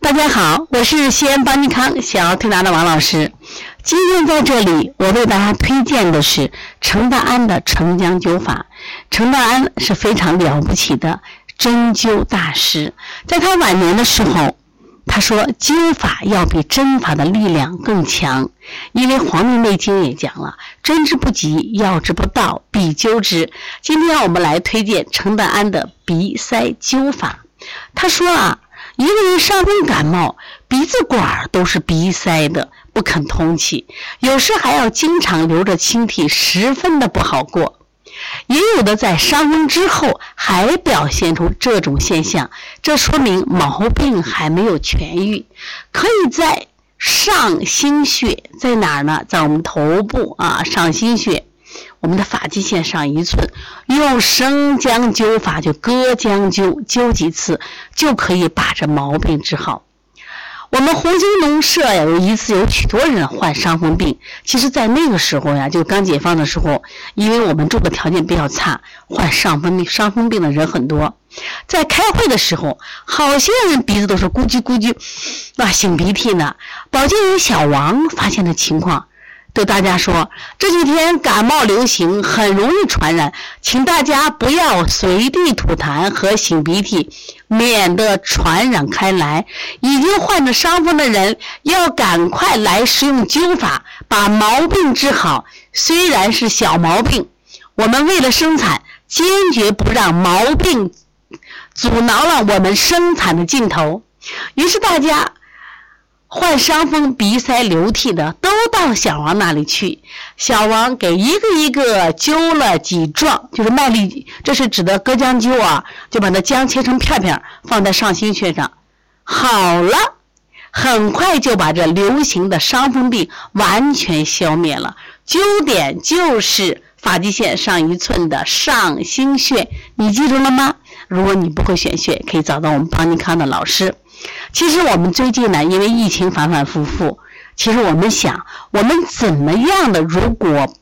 大家好，我是西安邦尼康小儿推拿的王老师。今天在这里，我为大家推荐的是程大安的承浆灸法。程大安是非常了不起的针灸大师，在他晚年的时候，他说灸法要比针法的力量更强，因为《黄帝内经》也讲了“针之不及，药之不到，必灸之”。今天我们来推荐程大安的鼻塞灸法。他说啊。一个人伤风感冒，鼻子管都是鼻塞的，不肯通气，有时还要经常流着清涕，十分的不好过。也有的在伤风之后还表现出这种现象，这说明毛病还没有痊愈。可以在上心穴在哪儿呢？在我们头部啊，上心穴。我们的发际线上一寸，用生姜灸法就割姜灸，灸几次就可以把这毛病治好。我们红星农舍呀，有一次有许多人患伤风病。其实，在那个时候呀，就刚解放的时候，因为我们住的条件比较差，患伤风病、伤风病的人很多。在开会的时候，好些人鼻子都是咕叽咕叽，啊，擤鼻涕呢。保健员小王发现的情况。对大家说，这几天感冒流行，很容易传染，请大家不要随地吐痰和擤鼻涕，免得传染开来。已经患着伤风的人，要赶快来使用灸法，把毛病治好。虽然是小毛病，我们为了生产，坚决不让毛病阻挠了我们生产的劲头。于是大家。患伤风、鼻塞、流涕的都到小王那里去，小王给一个一个灸了几壮，就是麦粒，这是指的割姜灸啊，就把那姜切成片片，放在上心穴上，好了，很快就把这流行的伤风病完全消灭了。灸点就是发际线上一寸的上心穴，你记住了吗？如果你不会选穴，可以找到我们邦尼康的老师。其实我们最近呢，因为疫情反反复复，其实我们想，我们怎么样的如果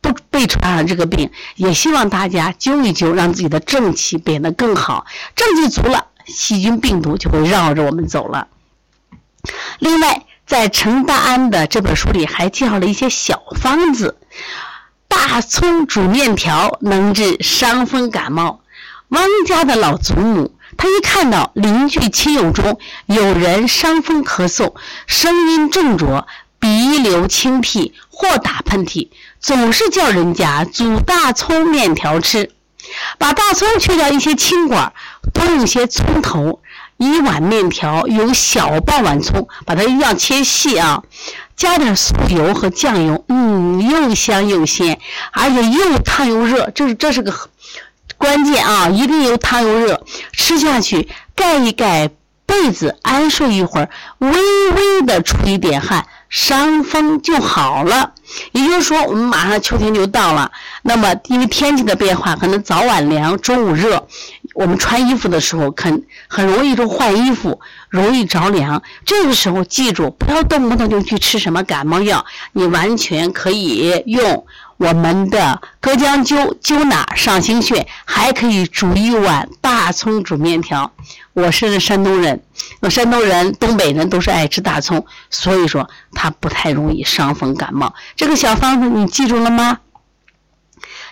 不被传染这个病，也希望大家灸一灸，让自己的正气变得更好。正气足了，细菌病毒就会绕着我们走了。另外，在陈大安的这本书里还介绍了一些小方子，大葱煮面条能治伤风感冒。汪家的老祖母。他一看到邻居亲友中有人伤风咳嗽，声音重浊，鼻流清涕或打喷嚏，总是叫人家煮大葱面条吃，把大葱去掉一些青管，多用些葱头。一碗面条有小半碗葱，把它一样切细啊，加点素油和酱油，嗯，又香又鲜，而且又烫又热，这是这是个。关键啊，一定又烫又热，吃下去盖一盖被子，安睡一会儿，微微的出一点汗，伤风就好了。也就是说，我们马上秋天就到了，那么因为天气的变化，可能早晚凉，中午热，我们穿衣服的时候很很容易就换衣服，容易着凉。这个时候记住，不要动不动就去吃什么感冒药，你完全可以用。我们的隔姜灸灸哪上心穴，还可以煮一碗大葱煮面条。我是山东人，我山东人、东北人都是爱吃大葱，所以说它不太容易伤风感冒。这个小方子你记住了吗？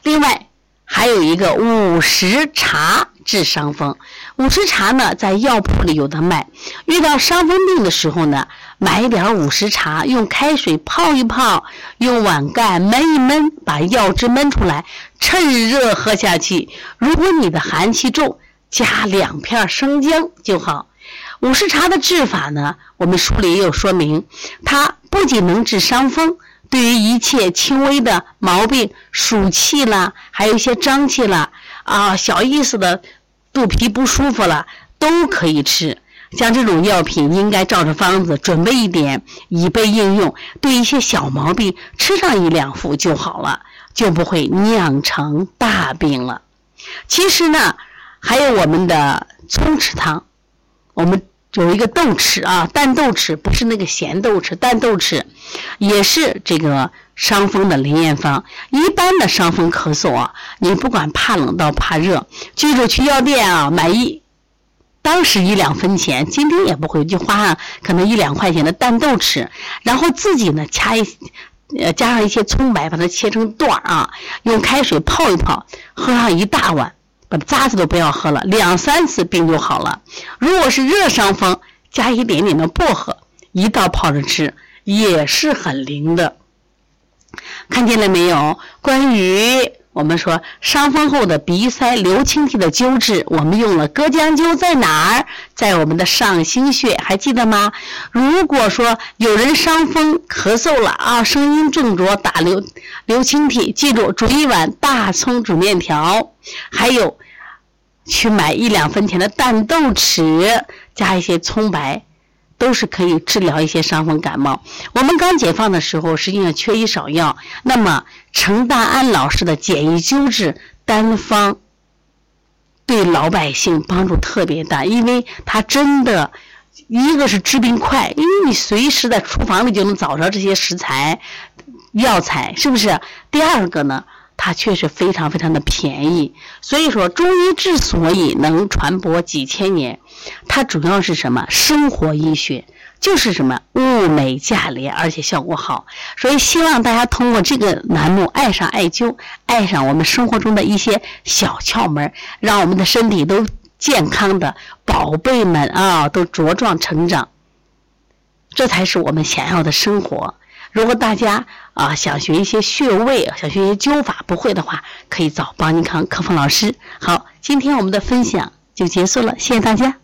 另外还有一个五十茶治伤风。五十茶呢，在药铺里有的卖。遇到伤风病的时候呢。买一点五十茶，用开水泡一泡，用碗盖焖一焖，把药汁焖出来，趁热喝下去。如果你的寒气重，加两片生姜就好。五十茶的治法呢，我们书里也有说明，它不仅能治伤风，对于一切轻微的毛病，暑气啦，还有一些胀气啦，啊，小意思的肚皮不舒服了，都可以吃。像这种药品，应该照着方子准备一点，以备应用。对一些小毛病，吃上一两副就好了，就不会酿成大病了。其实呢，还有我们的葱豉汤，我们有一个豆豉啊，淡豆豉不是那个咸豆豉，淡豆豉也是这个伤风的灵验方。一般的伤风咳嗽啊，你不管怕冷到怕热，记住去药店啊买一。当时一两分钱，今天也不会，就花上可能一两块钱的淡豆豉，然后自己呢掐一，呃加上一些葱白，把它切成段儿啊，用开水泡一泡，喝上一大碗，把渣子都不要喝了，两三次病就好了。如果是热伤风，加一点点的薄荷，一道泡着吃也是很灵的。看见了没有？关于。我们说伤风后的鼻塞、流清涕的灸治，我们用了隔姜灸在哪儿？在我们的上心穴，还记得吗？如果说有人伤风咳嗽了啊，声音重浊、打流流清涕，记住煮一碗大葱煮面条，还有去买一两分钱的淡豆豉，加一些葱白。都是可以治疗一些伤风感冒。我们刚解放的时候，实际上缺医少药。那么程大安老师的简易灸治单方，对老百姓帮助特别大，因为他真的，一个是治病快，因为你随时在厨房里就能找着这些食材、药材，是不是？第二个呢？它确实非常非常的便宜，所以说中医之所以能传播几千年，它主要是什么？生活医学就是什么物美价廉，而且效果好。所以希望大家通过这个栏目爱上艾灸，爱上我们生活中的一些小窍门，让我们的身体都健康的宝贝们啊，都茁壮成长。这才是我们想要的生活。如果大家啊想学一些穴位，想学一些灸法，不会的话，可以找邦尼康客服老师。好，今天我们的分享就结束了，谢谢大家。